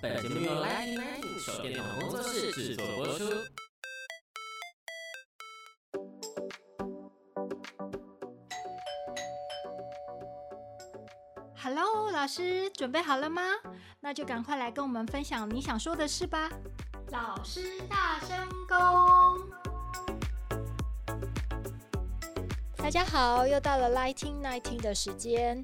本节目由 Lightning Lightning 手电筒工作室制作播出。Hello，老师，准备好了吗？那就赶快来跟我们分享你想说的事吧。老师大声公，大家好，又到了 Lightning Lightning 的时间。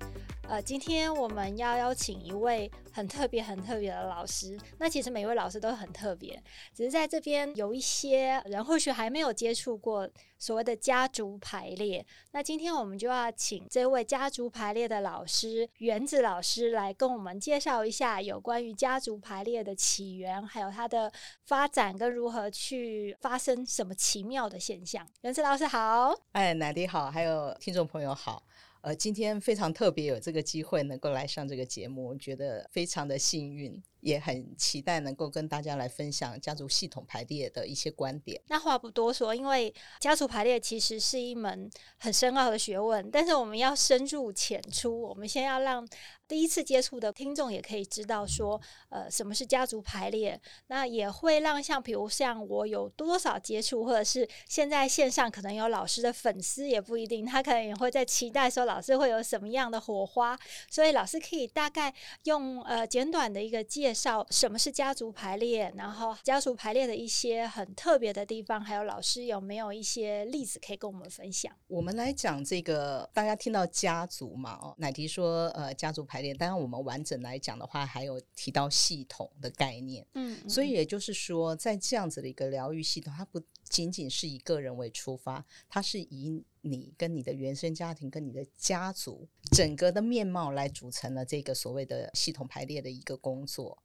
呃，今天我们要邀请一位很特别、很特别的老师。那其实每一位老师都很特别，只是在这边有一些人或许还没有接触过所谓的家族排列。那今天我们就要请这位家族排列的老师原子老师来跟我们介绍一下有关于家族排列的起源，还有它的发展跟如何去发生什么奇妙的现象。原子老师好，哎，奶迪好，还有听众朋友好。呃，今天非常特别，有这个机会能够来上这个节目，我觉得非常的幸运。也很期待能够跟大家来分享家族系统排列的一些观点。那话不多说，因为家族排列其实是一门很深奥的学问，但是我们要深入浅出，我们先要让第一次接触的听众也可以知道说，呃，什么是家族排列。那也会让像比如像我有多少接触，或者是现在线上可能有老师的粉丝也不一定，他可能也会在期待说老师会有什么样的火花。所以老师可以大概用呃简短的一个介。介绍什么是家族排列，然后家族排列的一些很特别的地方，还有老师有没有一些例子可以跟我们分享？我们来讲这个，大家听到家族嘛，哦，奶迪说，呃，家族排列。当然，我们完整来讲的话，还有提到系统的概念。嗯，嗯，所以也就是说，在这样子的一个疗愈系统，它不仅仅是以个人为出发，它是以你跟你的原生家庭跟你的家族整个的面貌来组成了这个所谓的系统排列的一个工作。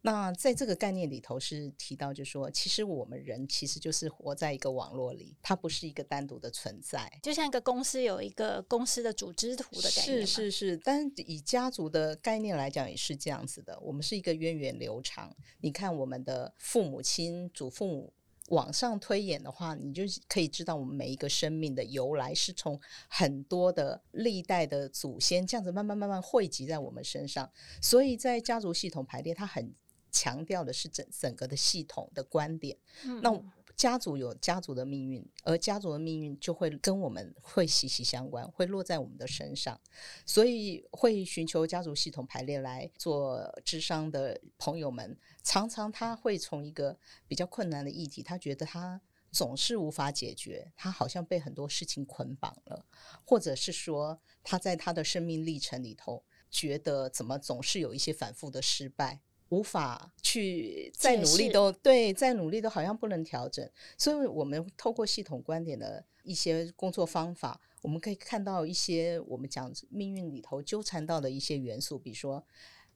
那在这个概念里头是提到，就是说，其实我们人其实就是活在一个网络里，它不是一个单独的存在，就像一个公司有一个公司的组织图的概念。是是是，但以家族的概念来讲也是这样子的，我们是一个源远流长。你看我们的父母亲、祖父母。往上推演的话，你就可以知道我们每一个生命的由来是从很多的历代的祖先这样子慢慢慢慢汇集在我们身上。所以在家族系统排列，它很强调的是整整个的系统的观点。那。家族有家族的命运，而家族的命运就会跟我们会息息相关，会落在我们的身上，所以会寻求家族系统排列来做智商的朋友们，常常他会从一个比较困难的议题，他觉得他总是无法解决，他好像被很多事情捆绑了，或者是说他在他的生命历程里头，觉得怎么总是有一些反复的失败。无法去再努力都对，再努力都好像不能调整，所以我们透过系统观点的一些工作方法，我们可以看到一些我们讲命运里头纠缠到的一些元素，比如说，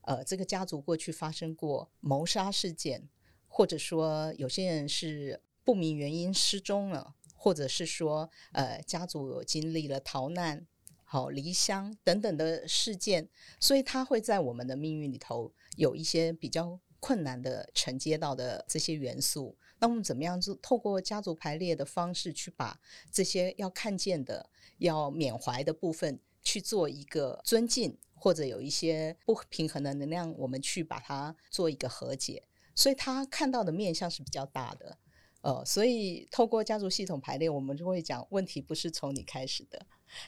呃，这个家族过去发生过谋杀事件，或者说有些人是不明原因失踪了，或者是说，呃，家族经历了逃难。好，离乡等等的事件，所以它会在我们的命运里头有一些比较困难的承接到的这些元素。那我们怎么样就透过家族排列的方式去把这些要看见的、要缅怀的部分去做一个尊敬，或者有一些不平衡的能量，我们去把它做一个和解。所以他看到的面向是比较大的。呃，所以透过家族系统排列，我们就会讲问题不是从你开始的，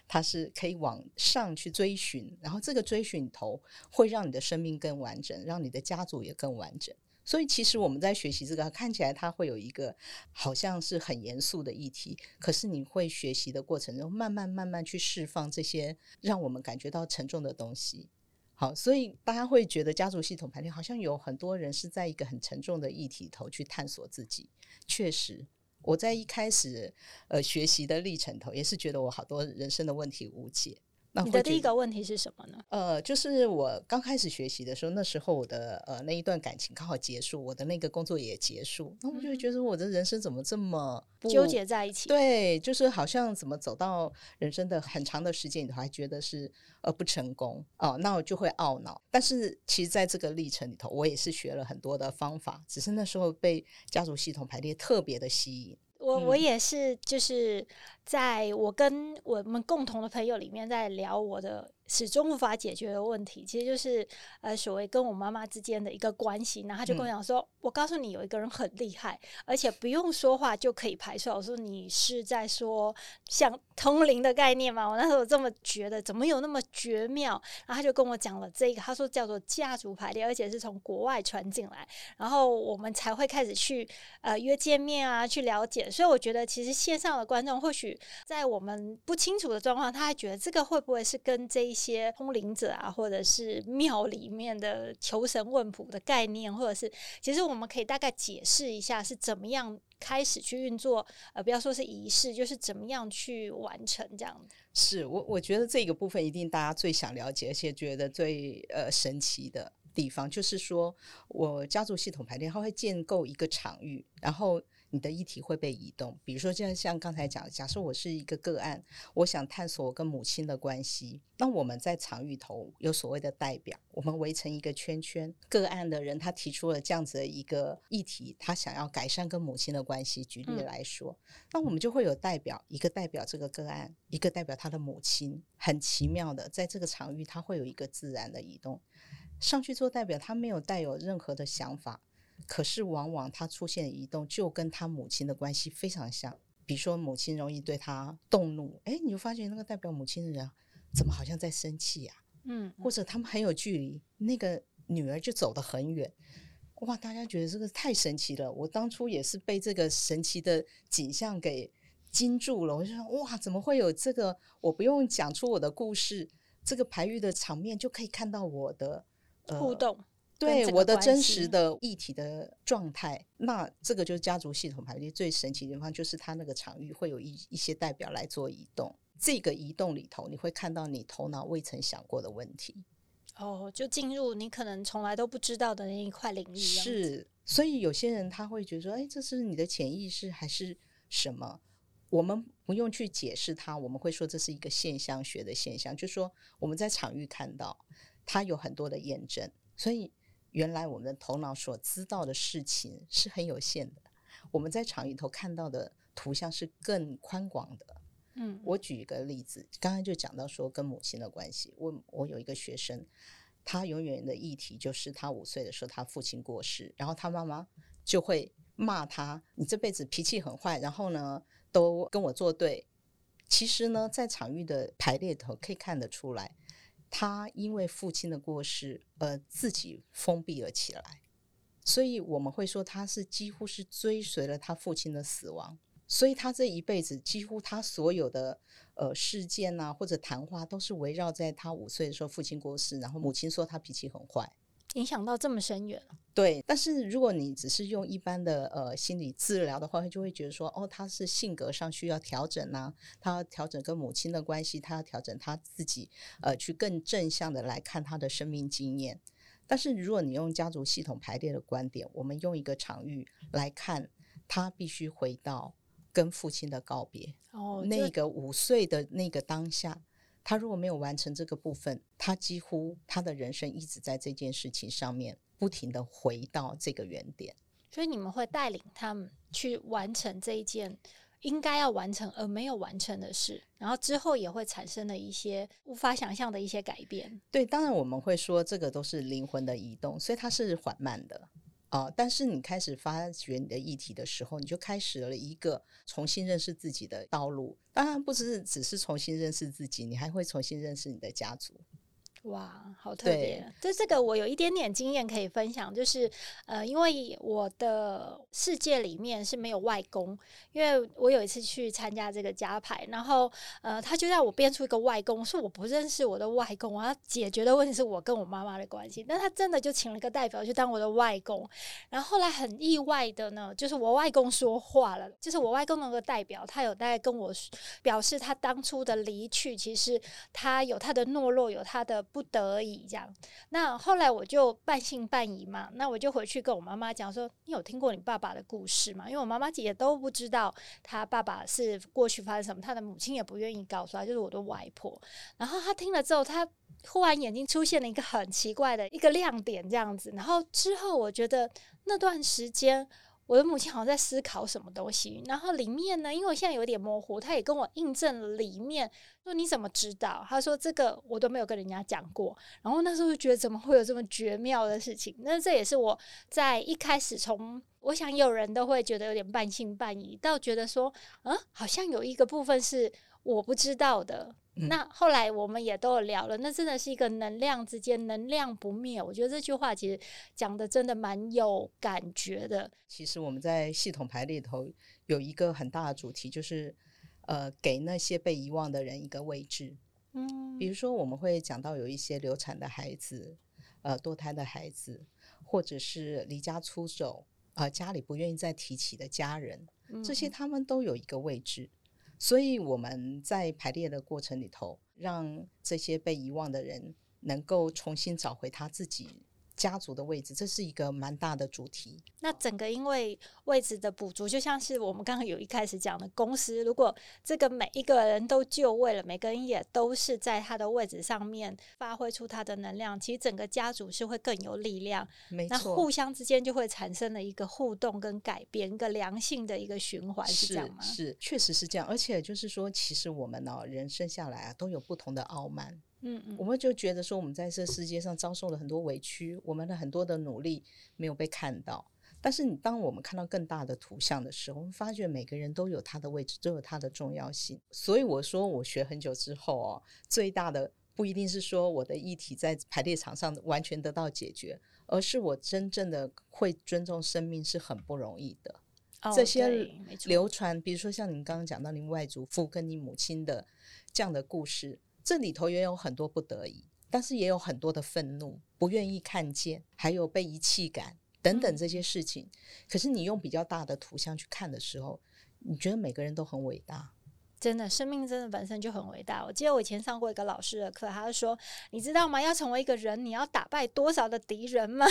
它是可以往上去追寻，然后这个追寻头会让你的生命更完整，让你的家族也更完整。所以其实我们在学习这个，看起来它会有一个好像是很严肃的议题，可是你会学习的过程中，慢慢慢慢去释放这些让我们感觉到沉重的东西。好，所以大家会觉得家族系统排列好像有很多人是在一个很沉重的议题头去探索自己。确实，我在一开始呃学习的历程头也是觉得我好多人生的问题无解。你的第一个问题是什么呢？呃，就是我刚开始学习的时候，那时候我的呃那一段感情刚好结束，我的那个工作也结束，那我就会觉得我的人生怎么这么纠结在一起？对，就是好像怎么走到人生的很长的时间里头，还觉得是呃不成功哦，那我就会懊恼。但是其实在这个历程里头，我也是学了很多的方法，只是那时候被家族系统排列特别的吸引。我我也是，就是在我跟我们共同的朋友里面在聊我的始终无法解决的问题，其实就是呃所谓跟我妈妈之间的一个关系。然后他就跟我讲说：“嗯、我告诉你，有一个人很厉害，而且不用说话就可以排出来。”我说：“你是在说像通灵的概念吗？”我那时候这么觉得，怎么有那么绝妙？然后他就跟我讲了这个，他说叫做家族排列，而且是从国外传进来，然后我们才会开始去呃约见面啊，去了解。所以我觉得，其实线上的观众或许在我们不清楚的状况，他还觉得这个会不会是跟这一些些通灵者啊，或者是庙里面的求神问卜的概念，或者是其实我们可以大概解释一下是怎么样开始去运作，呃，不要说是仪式，就是怎么样去完成这样。是我我觉得这个部分一定大家最想了解，而且觉得最呃神奇的地方，就是说我家族系统排列，它会建构一个场域，然后。你的议题会被移动，比如说，就像刚才讲，假设我是一个个案，我想探索我跟母亲的关系，那我们在场域头有所谓的代表，我们围成一个圈圈，个案的人他提出了这样子的一个议题，他想要改善跟母亲的关系。举例来说，嗯、那我们就会有代表，一个代表这个个案，一个代表他的母亲。很奇妙的，在这个场域，他会有一个自然的移动上去做代表，他没有带有任何的想法。可是，往往他出现移动，就跟他母亲的关系非常像。比如说，母亲容易对他动怒，哎，你就发现那个代表母亲的人，怎么好像在生气呀？嗯，或者他们很有距离，那个女儿就走得很远。哇，大家觉得这个太神奇了。我当初也是被这个神奇的景象给惊住了。我就说，哇，怎么会有这个？我不用讲出我的故事，这个排玉的场面就可以看到我的、呃、互动。对我的真实的议题的状态，那这个就是家族系统排列最神奇的地方，就是它那个场域会有一一些代表来做移动。这个移动里头，你会看到你头脑未曾想过的问题。哦，就进入你可能从来都不知道的那一块领域。是，所以有些人他会觉得说，哎，这是你的潜意识还是什么？我们不用去解释它，我们会说这是一个现象学的现象，就是说我们在场域看到它有很多的验证，所以。原来我们的头脑所知道的事情是很有限的，我们在场域头看到的图像是更宽广的。嗯，我举一个例子，刚刚就讲到说跟母亲的关系。我我有一个学生，他永远的议题就是他五岁的时候他父亲过世，然后他妈妈就会骂他：“你这辈子脾气很坏，然后呢都跟我作对。”其实呢，在场域的排列头可以看得出来。他因为父亲的过世而自己封闭了起来，所以我们会说他是几乎是追随了他父亲的死亡，所以他这一辈子几乎他所有的呃事件啊或者谈话都是围绕在他五岁的时候父亲过世，然后母亲说他脾气很坏。影响到这么深远，对。但是如果你只是用一般的呃心理治疗的话，就会觉得说，哦，他是性格上需要调整呐、啊，他要调整跟母亲的关系，他要调整他自己，呃，去更正向的来看他的生命经验。但是如果你用家族系统排列的观点，我们用一个场域来看，他必须回到跟父亲的告别，哦，那个五岁的那个当下。他如果没有完成这个部分，他几乎他的人生一直在这件事情上面不停的回到这个原点。所以你们会带领他们去完成这一件应该要完成而没有完成的事，然后之后也会产生了一些无法想象的一些改变。对，当然我们会说这个都是灵魂的移动，所以它是缓慢的。啊、但是你开始发掘你的议题的时候，你就开始了一个重新认识自己的道路。当然，不只是只是重新认识自己，你还会重新认识你的家族。哇，好特别！就这个我有一点点经验可以分享，就是呃，因为我的世界里面是没有外公，因为我有一次去参加这个家牌，然后呃，他就让我编出一个外公，说我不认识我的外公，我要解决的问题是我跟我妈妈的关系，但他真的就请了一个代表去当我的外公，然后后来很意外的呢，就是我外公说话了，就是我外公那个代表，他有在跟我表示他当初的离去，其实他有他的懦弱，有他的。不得已这样，那后来我就半信半疑嘛，那我就回去跟我妈妈讲说：“你有听过你爸爸的故事吗？”因为我妈妈也都不知道他爸爸是过去发生什么，他的母亲也不愿意告诉他，就是我的外婆。然后他听了之后，他忽然眼睛出现了一个很奇怪的一个亮点，这样子。然后之后我觉得那段时间我的母亲好像在思考什么东西，然后里面呢，因为我现在有点模糊，他也跟我印证里面说，你怎么知道？他说这个我都没有跟人家讲过，然后那时候就觉得怎么会有这么绝妙的事情？那这也是我在一开始从我想有人都会觉得有点半信半疑，到觉得说，嗯，好像有一个部分是我不知道的。嗯、那后来我们也都有聊了，那真的是一个能量之间，能量不灭。我觉得这句话其实讲的真的蛮有感觉的。其实我们在系统排列里头有一个很大的主题，就是呃，给那些被遗忘的人一个位置。嗯，比如说我们会讲到有一些流产的孩子，呃，堕胎的孩子，或者是离家出走，呃，家里不愿意再提起的家人，这些他们都有一个位置。所以我们在排列的过程里头，让这些被遗忘的人能够重新找回他自己家族的位置，这是一个蛮大的主题。那整个因为位置的补足，就像是我们刚刚有一开始讲的公司，如果这个每一个人都就位了，每个人也都是在他的位置上面发挥出他的能量，其实整个家族是会更有力量。没错，那互相之间就会产生了一个互动跟改变，一个良性的一个循环，是这样吗？是，确实是这样。而且就是说，其实我们呢、哦，人生下来啊，都有不同的傲慢。嗯嗯，我们就觉得说，我们在这世界上遭受了很多委屈，我们的很多的努力没有被看到。但是，你当我们看到更大的图像的时候，我们发觉每个人都有他的位置，都有他的重要性。所以我说，我学很久之后哦，最大的不一定是说我的议题在排列场上完全得到解决，而是我真正的会尊重生命是很不容易的。哦，这些流传，比如说像您刚刚讲到您外祖父跟你母亲的这样的故事。这里头也有很多不得已，但是也有很多的愤怒，不愿意看见，还有被遗弃感等等这些事情。可是你用比较大的图像去看的时候，你觉得每个人都很伟大。真的，生命真的本身就很伟大。我记得我以前上过一个老师的课，他就说：“你知道吗？要成为一个人，你要打败多少的敌人吗？”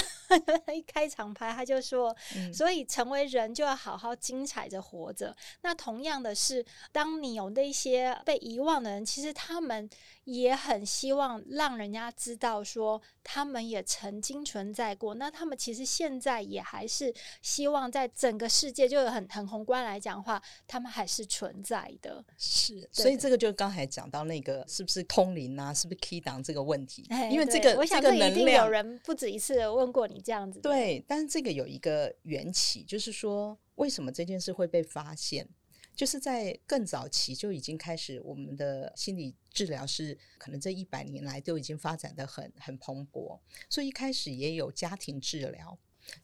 一开场拍他就说：“嗯、所以成为人就要好好精彩着活着。”那同样的是，当你有那些被遗忘的人，其实他们也很希望让人家知道说，他们也曾经存在过。那他们其实现在也还是希望在整个世界，就很很宏观来讲的话，他们还是存在的。是，所以这个就刚才讲到那个是不是通灵啊，是不是 key 档这个问题？哎、因为这个，我想这一定有人不止一次问过你这样子。对，但是这个有一个缘起，就是说为什么这件事会被发现？就是在更早期就已经开始，我们的心理治疗是可能这一百年来都已经发展的很很蓬勃，所以一开始也有家庭治疗。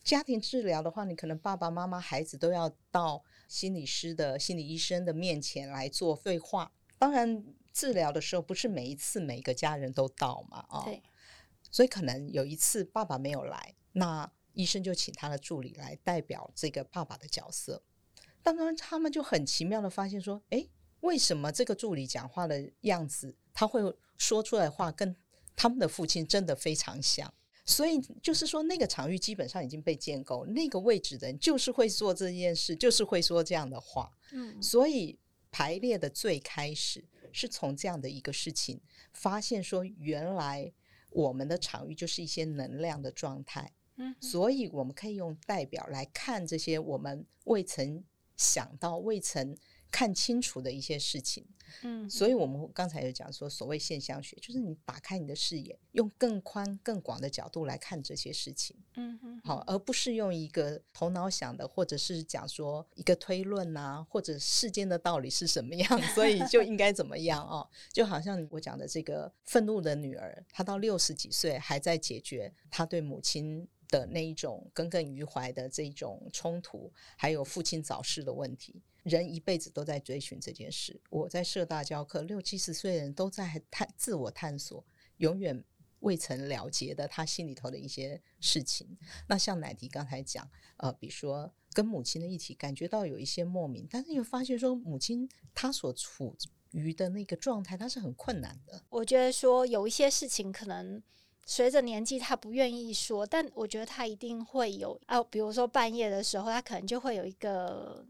家庭治疗的话，你可能爸爸妈妈、孩子都要到心理师的心理医生的面前来做对话。当然，治疗的时候不是每一次每个家人都到嘛，啊、哦，对。所以可能有一次爸爸没有来，那医生就请他的助理来代表这个爸爸的角色。当然，他们就很奇妙的发现说，诶，为什么这个助理讲话的样子，他会说出来的话跟他们的父亲真的非常像？所以就是说，那个场域基本上已经被建构，那个位置的人就是会做这件事，就是会说这样的话。嗯，所以排列的最开始是从这样的一个事情发现，说原来我们的场域就是一些能量的状态。嗯，所以我们可以用代表来看这些我们未曾想到、未曾看清楚的一些事情。嗯，所以我们刚才有讲说，所谓现象学，就是你打开你的视野，用更宽、更广的角度来看这些事情。嗯哼，好，而不是用一个头脑想的，或者是讲说一个推论啊，或者世间的道理是什么样，所以就应该怎么样哦。就好像我讲的这个愤怒的女儿，她到六十几岁还在解决她对母亲的那一种耿耿于怀的这种冲突，还有父亲早逝的问题。人一辈子都在追寻这件事。我在社大教课，六七十岁的人都在探自我探索，永远未曾了结的他心里头的一些事情。那像奶迪刚才讲，呃，比如说跟母亲的议题，感觉到有一些莫名，但是又发现说母亲她所处于的那个状态，她是很困难的。我觉得说有一些事情可能随着年纪，他不愿意说，但我觉得他一定会有啊，比如说半夜的时候，他可能就会有一个。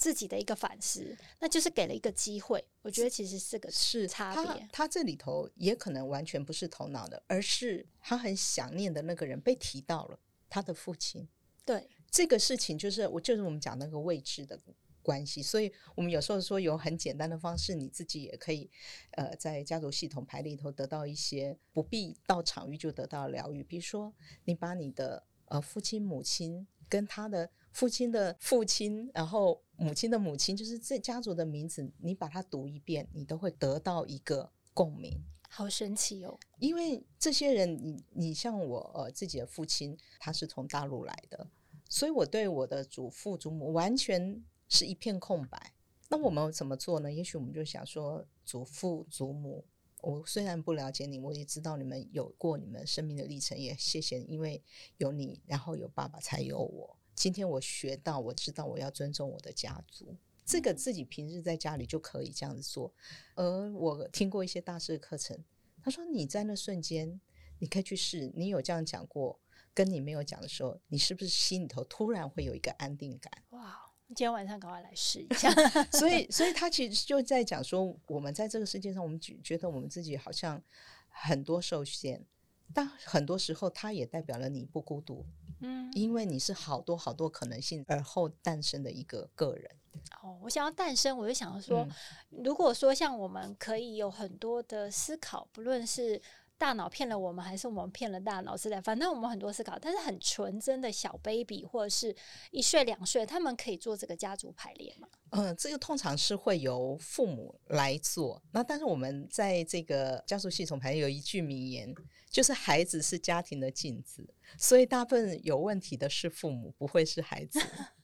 自己的一个反思，那就是给了一个机会。我觉得其实这个是差别。他他这里头也可能完全不是头脑的，而是他很想念的那个人被提到了，他的父亲。对，这个事情就是我就是我们讲那个位置的关系，所以我们有时候说有很简单的方式，你自己也可以呃在家族系统排里头得到一些不必到场域就得到疗愈，比如说你把你的呃父亲母亲跟他的父亲的父亲，然后母亲的母亲，就是这家族的名字，你把它读一遍，你都会得到一个共鸣。好神奇哦！因为这些人，你你像我呃自己的父亲，他是从大陆来的，所以我对我的祖父祖母完全是一片空白。那我们怎么做呢？也许我们就想说，祖父祖母，我虽然不了解你，我也知道你们有过你们生命的历程，也谢谢，因为有你，然后有爸爸，才有我。今天我学到，我知道我要尊重我的家族。这个自己平日在家里就可以这样子做，而我听过一些大师的课程，他说你在那瞬间，你可以去试，你有这样讲过，跟你没有讲的时候，你是不是心里头突然会有一个安定感？哇！今天晚上赶快来试一下。所以，所以他其实就在讲说，我们在这个世界上，我们觉觉得我们自己好像很多受限，但很多时候，它也代表了你不孤独。嗯，因为你是好多好多可能性而后诞生的一个个人。哦，我想要诞生，我就想要说，嗯、如果说像我们可以有很多的思考，不论是大脑骗了我们，还是我们骗了大脑之类，反正我们很多思考，但是很纯真的小 baby 或者是一岁两岁，他们可以做这个家族排列吗？嗯、呃，这个通常是会由父母来做。那但是我们在这个家族系统排列有一句名言，就是孩子是家庭的镜子，所以大部分有问题的是父母，不会是孩子。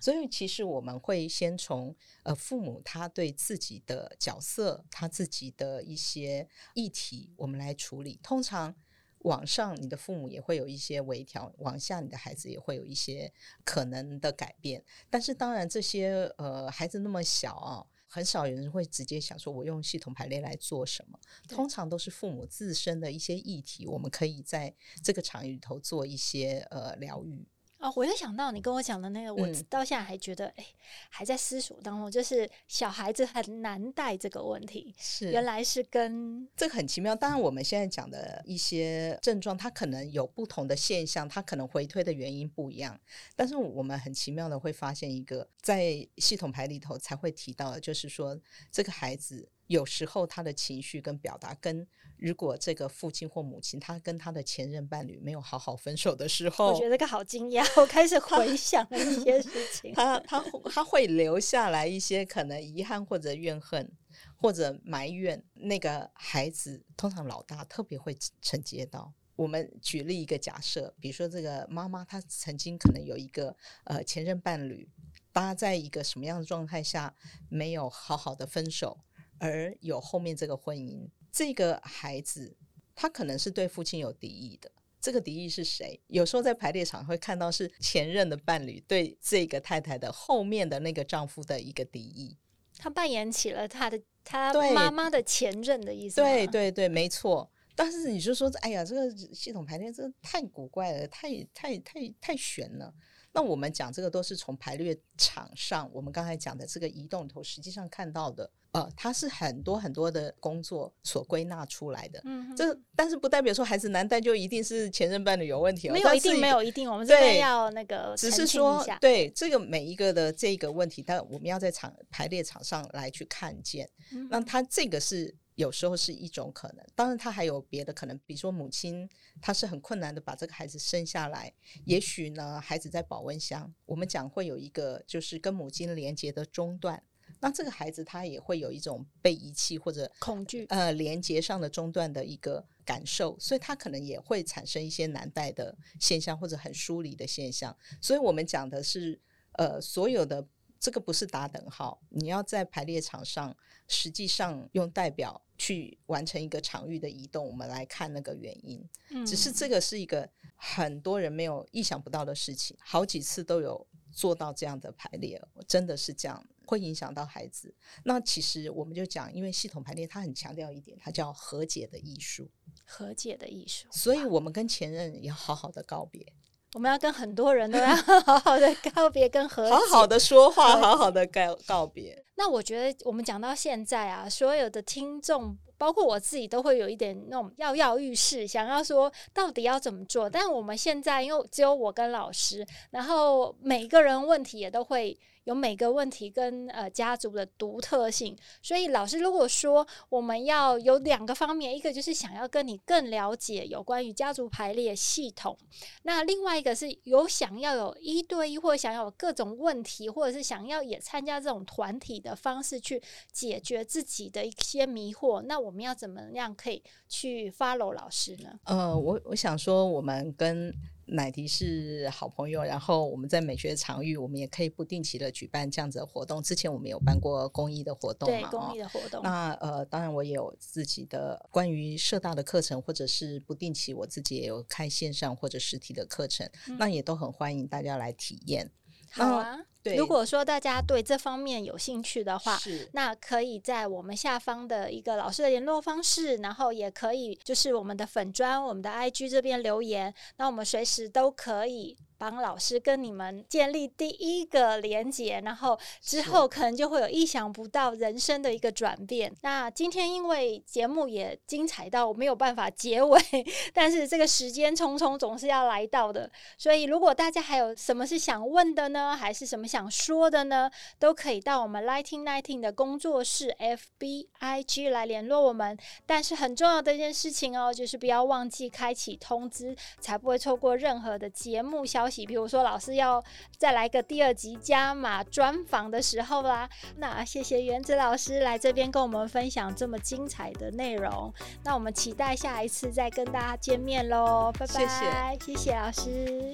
所以，其实我们会先从呃父母他对自己的角色、他自己的一些议题，我们来处理。通常往上，你的父母也会有一些微调；往下，你的孩子也会有一些可能的改变。但是，当然这些呃孩子那么小啊，很少有人会直接想说，我用系统排列来做什么。通常都是父母自身的一些议题，我们可以在这个场域里头做一些呃疗愈。哦，我又想到你跟我讲的那个，我到现在还觉得，哎、嗯，还在思索当中。就是小孩子很难带这个问题，是原来是跟这个很奇妙。当然，我们现在讲的一些症状，它可能有不同的现象，它可能回推的原因不一样。但是我们很奇妙的会发现一个，在系统牌里头才会提到的，就是说这个孩子有时候他的情绪跟表达跟。如果这个父亲或母亲他跟他的前任伴侣没有好好分手的时候，我觉得这个好惊讶。我开始回想了一些事情，他他他会留下来一些可能遗憾或者怨恨或者埋怨。那个孩子通常老大特别会承接到。我们举例一个假设，比如说这个妈妈她曾经可能有一个呃前任伴侣，大家在一个什么样的状态下没有好好的分手，而有后面这个婚姻。这个孩子，他可能是对父亲有敌意的。这个敌意是谁？有时候在排列场会看到是前任的伴侣对这个太太的后面的那个丈夫的一个敌意。他扮演起了他的他妈妈的前任的意思。对对对，没错。但是你就说，哎呀，这个系统排列这太古怪了，太太太太悬了。那我们讲这个都是从排列场上，我们刚才讲的这个移动头，实际上看到的。呃，它是很多很多的工作所归纳出来的。嗯哼，这但是不代表说孩子难带就一定是前任伴侣有问题哦。没有一定，没有一定。我们这边要那个只是说，对这个每一个的这个问题，但我们要在场排列场上来去看见。嗯，那他这个是有时候是一种可能，当然他还有别的可能，比如说母亲她是很困难的把这个孩子生下来，也许呢孩子在保温箱，我们讲会有一个就是跟母亲连接的中断。那这个孩子他也会有一种被遗弃或者恐惧，呃，连接上的中断的一个感受，所以他可能也会产生一些难带的现象或者很疏离的现象。所以我们讲的是，呃，所有的这个不是打等号，你要在排列场上，实际上用代表去完成一个场域的移动，我们来看那个原因。嗯，只是这个是一个很多人没有意想不到的事情，好几次都有做到这样的排列，真的是这样。会影响到孩子。那其实我们就讲，因为系统排列它很强调一点，它叫和解的艺术。和解的艺术。所以我们跟前任要好好的告别。我们要跟很多人都要 好好的告别，跟和，好好的说话，好好的告告别。那我觉得我们讲到现在啊，所有的听众。包括我自己都会有一点那种跃跃欲试，想要说到底要怎么做。但我们现在因为只有我跟老师，然后每个人问题也都会。有每个问题跟呃家族的独特性，所以老师如果说我们要有两个方面，一个就是想要跟你更了解有关于家族排列系统，那另外一个是有想要有一对一或者想要有各种问题，或者是想要也参加这种团体的方式去解决自己的一些迷惑，那我们要怎么样可以去 follow 老师呢？呃，我我想说我们跟。乃迪是好朋友，然后我们在美学场域，我们也可以不定期的举办这样子的活动。之前我们有办过公益的活动嘛？对，公益的活动。那呃，当然我也有自己的关于社大的课程，或者是不定期我自己也有开线上或者实体的课程，嗯、那也都很欢迎大家来体验。好啊。对，如果说大家对这方面有兴趣的话，是那可以在我们下方的一个老师的联络方式，然后也可以就是我们的粉砖、我们的 IG 这边留言，那我们随时都可以。帮老师跟你们建立第一个连接，然后之后可能就会有意想不到人生的一个转变。那今天因为节目也精彩到我没有办法结尾，但是这个时间匆匆总是要来到的，所以如果大家还有什么是想问的呢，还是什么想说的呢，都可以到我们 Lighting Nineteen 的工作室 FBIG 来联络我们。但是很重要的一件事情哦，就是不要忘记开启通知，才不会错过任何的节目消息。比如说，老师要再来个第二集加码专访的时候啦，那谢谢原子老师来这边跟我们分享这么精彩的内容。那我们期待下一次再跟大家见面喽，拜拜，谢谢，谢谢老师。